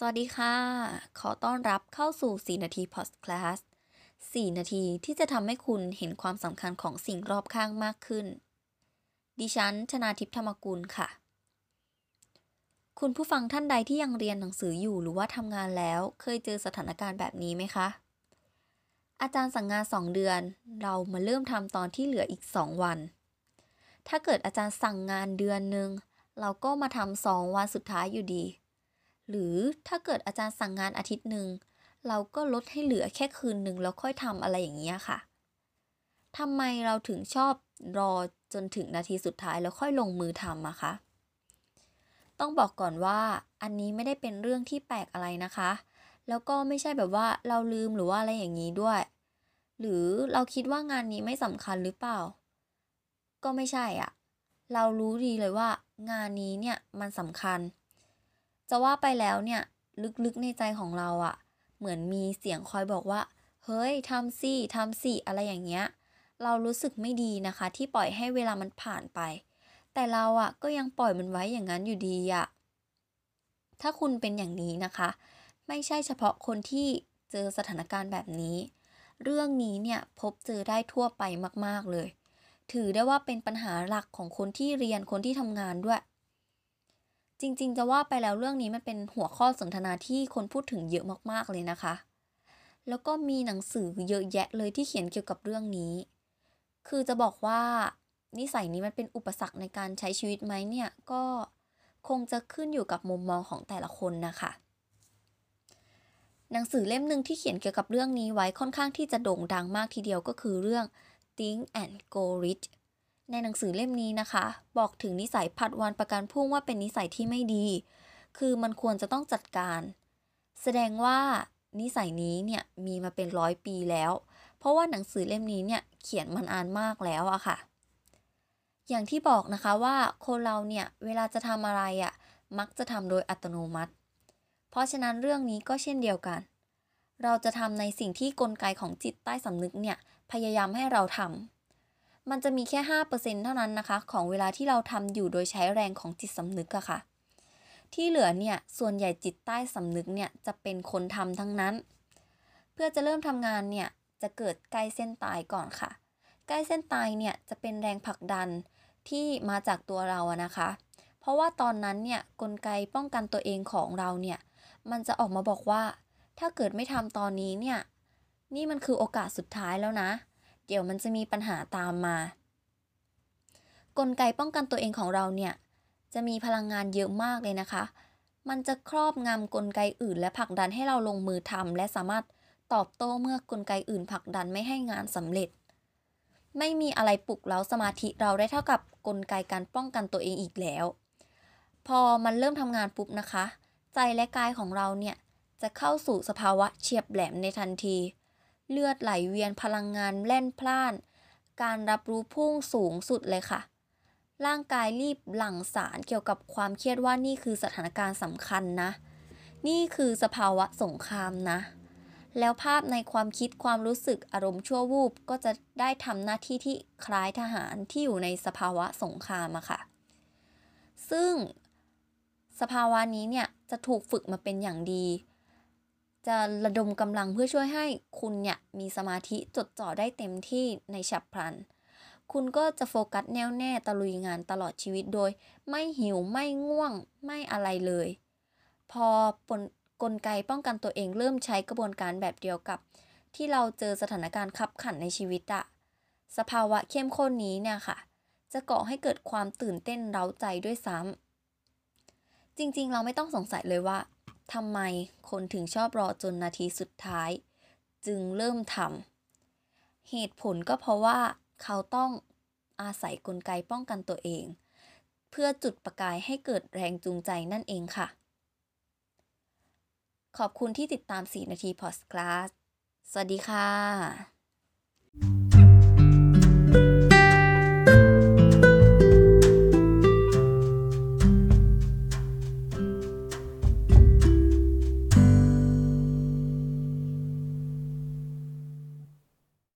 สวัสดีค่ะ ขอต้อนรับเข้าสู่ 4 นาทีพอดคลาส 4 นาทีที่จะทำให้คุณเห็นความสำคัญของสิ่งรอบข้างมากขึ้น ดิฉัน ชนาทิพย์ธรรมกุลค่ะ คุณผู้ฟังท่านใดที่ยังเรียนหนังสืออยู่หรือว่าทำงานแล้ว เคยเจอสถานการณ์แบบนี้ไหมคะ อาจารย์สั่งงาน 2 เดือน เรามาเริ่มทำตอนที่เหลืออีก 2 วัน ถ้าเกิดอาจารย์สั่งงานเดือนหนึ่งเราก็มาทำสองวันสุดท้ายอยู่ดี หรือถ้าเกิดอาจารย์สั่งงานอาทิตย์หนึ่งเราก็ลดให้เหลือแค่คืนหนึ่งแล้วค่อยทำอะไรอย่างเงี้ยค่ะทำไมเราถึงชอบรอจนถึงนาทีสุดท้ายแล้วค่อยลงมือทำอะคะ ต้องบอกก่อนว่าอันนี้ไม่ได้เป็นเรื่องที่แปลกอะไรนะคะ แล้วก็ไม่ใช่แบบว่าเราลืมหรือว่าอะไรอย่างนี้ด้วย หรือเราคิดว่างานนี้ไม่สำคัญหรือเปล่า ก็ไม่ใช่อะเรารู้ดีเลยว่างานนี้เนี่ยมันสำคัญ จะว่าไปแล้วเนี่ยลึกๆในใจของเราอะเหมือนมีเสียงคอยบอกว่า เฮ้ยทำสิทำสิอะไรอย่างเงี้ย เรารู้สึกไม่ดีนะคะ ที่ปล่อยให้เวลามันผ่านไป แต่เราอะก็ยังปล่อยมันไว้อย่างนั้นอยู่ดีอะถ้าคุณเป็นอย่างนี้นะคะ ไม่ใช่เฉพาะคนที่เจอสถานการณ์แบบนี้ เรื่องนี้เนี่ยพบเจอได้ทั่วไปมาก ๆเลย ถือได้ว่าเป็นปัญหาหลักของคนที่เรียนคนที่ทำงานด้วย จริง ๆ จะว่าไปแล้วเรื่องนี้มันเป็นหัวข้อสนทนาที่คนพูดถึงเยอะมากๆเลยนะคะ แล้วก็มีหนังสือเยอะแยะเลยที่เขียนเกี่ยวกับเรื่องนี้ คือจะบอกว่านิสัยนี้มันเป็นอุปสรรคในการใช้ชีวิตไหมเนี่ยก็คงจะขึ้นอยู่กับมุมมองของแต่ละคนนะคะ หนังสือเล่มหนึ่งที่เขียนเกี่ยวกับเรื่องนี้ไว้ค่อนข้างที่จะโด่งดังมากทีเดียวก็คือเรื่อง Think and Go Rich ในหนังสือเล่มนี้นะคะ บอกถึงนิสัยผัดวันประกันพรุ่งว่าเป็นนิสัยที่ไม่ดี คือมันควรจะต้องจัดการ แสดงว่านิสัยนี้เนี่ยมีมาเป็นร้อยปีแล้ว เพราะว่าหนังสือเล่มนี้เนี่ยเขียนมันอ่านมากแล้วอะค่ะ อย่างที่บอกนะคะว่าคนเราเนี่ยเวลาจะทำอะไรอะมักจะทำโดยอัตโนมัติ เพราะฉะนั้นเรื่องนี้ก็เช่นเดียวกัน เราจะทำในสิ่งที่กลไกของจิตใต้สำนึกเนี่ยพยายามให้เราทำ มันจะมีแค่ 5%เท่านั้นนะคะ ของเวลาที่เราทำอยู่โดยใช้แรงของจิตสำนึกอะค่ะ ที่เหลือเนี่ย ส่วนใหญ่จิตใต้สำนึกเนี่ยจะเป็นคนทำทั้งนั้น เพื่อจะเริ่มทำงานเนี่ย จะเกิดใกล้เส้นตายก่อนค่ะ ใกล้เส้นตายเนี่ยจะเป็นแรงผลักดันที่มาจากตัวเราอะนะคะ เพราะว่าตอนนั้นเนี่ยกลไกป้องกันตัวเองของเราเนี่ย มันจะออกมาบอกว่า ถ้าเกิดไม่ทำตอนนี้เนี่ย นี่มันคือโอกาสสุดท้ายแล้วนะ เดี๋ยวมันจะมีปัญหาตามมา กลไกป้องกันตัวเองของเราเนี่ย จะมีพลังงานเยอะมากเลยนะคะ มันจะครอบงำกลไกอื่น และผลักดันให้เราลงมือทำและสามารถตอบโต้เมื่อกลไกอื่นผลักดันไม่ให้งานสำเร็จ ไม่มีอะไรปลุกเราสมาธิเราได้เท่ากับกลไกการป้องกันตัวเองอีกแล้ว พอมันเริ่มทำงานปุ๊บนะคะ ใจและกายของเราเนี่ยจะเข้าสู่สภาวะเฉียบแหลมในทันที เลือดไหลเวียนพลังงานแล่นพล่าน การรับรู้พุ่งสูงสุดเลยค่ะ ร่างกายรีบหลั่งสารเกี่ยวกับความเครียดว่านี่คือสถานการณ์สำคัญนะ นี่คือสภาวะสงครามนะ แล้วภาพในความคิดความรู้สึกอารมณ์ชั่ววูบก็จะได้ทำหน้าที่ที่คล้ายทหารที่อยู่ในสภาวะสงครามอะค่ะ ซึ่งสภาวะนี้เนี่ยจะถูกฝึกมาเป็นอย่างดี จะระดมกำลังเพื่อช่วยให้คุณเนี่ยมีสมาธิจดจ่อได้เต็มที่ในฉับพลัน คุณก็จะโฟกัสแน่วแน่ตะลุยงานตลอดชีวิตโดย ไม่หิวไม่ง่วงไม่อะไรเลย พอปนกลไกป้องกันตัวเองเริ่มใช้กระบวนการแบบเดียวกับ ที่เราเจอสถานการณ์ขับขันในชีวิตอะสภาวะเข้มข้นนี้เนี่ยค่ะ จะก่อให้เกิดความตื่นเต้นเร้าใจด้วยซ้ำจริงๆ เราไม่ต้องสงสัยเลยว่า ทำไมคนถึงชอบรอจนนาทีสุดท้าย จึงเริ่มทำเหตุผลก็เพราะว่าเขาต้องอาศัยกลไกป้องกันตัวเอง เพื่อจุดประกายให้เกิดแรงจูงใจนั่นเองค่ะ ขอบคุณที่ติดตาม 4 นาทีพอดคลาสสวัสดีค่ะ